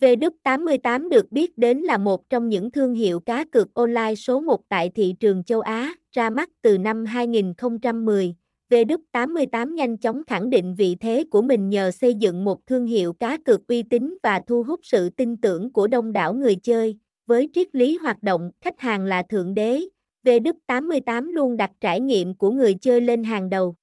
V88 được biết đến là một trong những thương hiệu cá cược online số 1 tại thị trường châu Á, ra mắt từ năm 2010. V88 nhanh chóng khẳng định vị thế của mình nhờ xây dựng một thương hiệu cá cược uy tín và thu hút sự tin tưởng của đông đảo người chơi. Với triết lý hoạt động, khách hàng là thượng đế, V88 luôn đặt trải nghiệm của người chơi lên hàng đầu.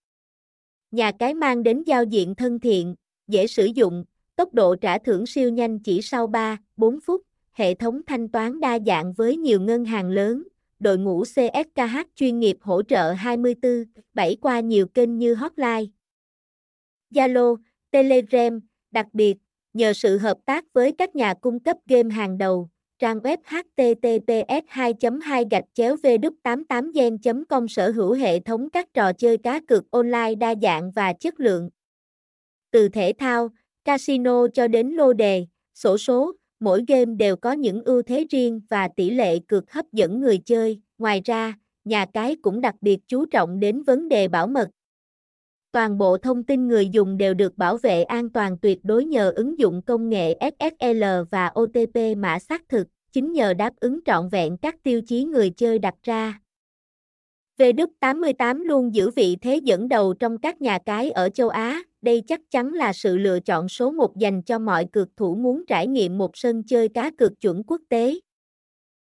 Nhà cái mang đến giao diện thân thiện, dễ sử dụng, tốc độ trả thưởng siêu nhanh chỉ sau 3, 4 phút, hệ thống thanh toán đa dạng với nhiều ngân hàng lớn, đội ngũ CSKH chuyên nghiệp hỗ trợ 24, 7 qua nhiều kênh như hotline, Zalo, Telegram, đặc biệt, nhờ sự hợp tác với các nhà cung cấp game hàng đầu, trang web https 2 2 gạch chéo v 88 gen com sở hữu hệ thống các trò chơi cá cược online đa dạng và chất lượng. Từ thể thao, casino cho đến lô đề, sổ số, mỗi game đều có những ưu thế riêng và tỷ lệ cược hấp dẫn người chơi. Ngoài ra, nhà cái cũng đặc biệt chú trọng đến vấn đề bảo mật. Toàn bộ thông tin người dùng đều được bảo vệ an toàn tuyệt đối nhờ ứng dụng công nghệ SSL và OTP mã xác thực, chính nhờ đáp ứng trọn vẹn các tiêu chí người chơi đặt ra. V88 luôn giữ vị thế dẫn đầu trong các nhà cái ở châu Á, đây chắc chắn là sự lựa chọn số một dành cho mọi cược thủ muốn trải nghiệm một sân chơi cá cược chuẩn quốc tế.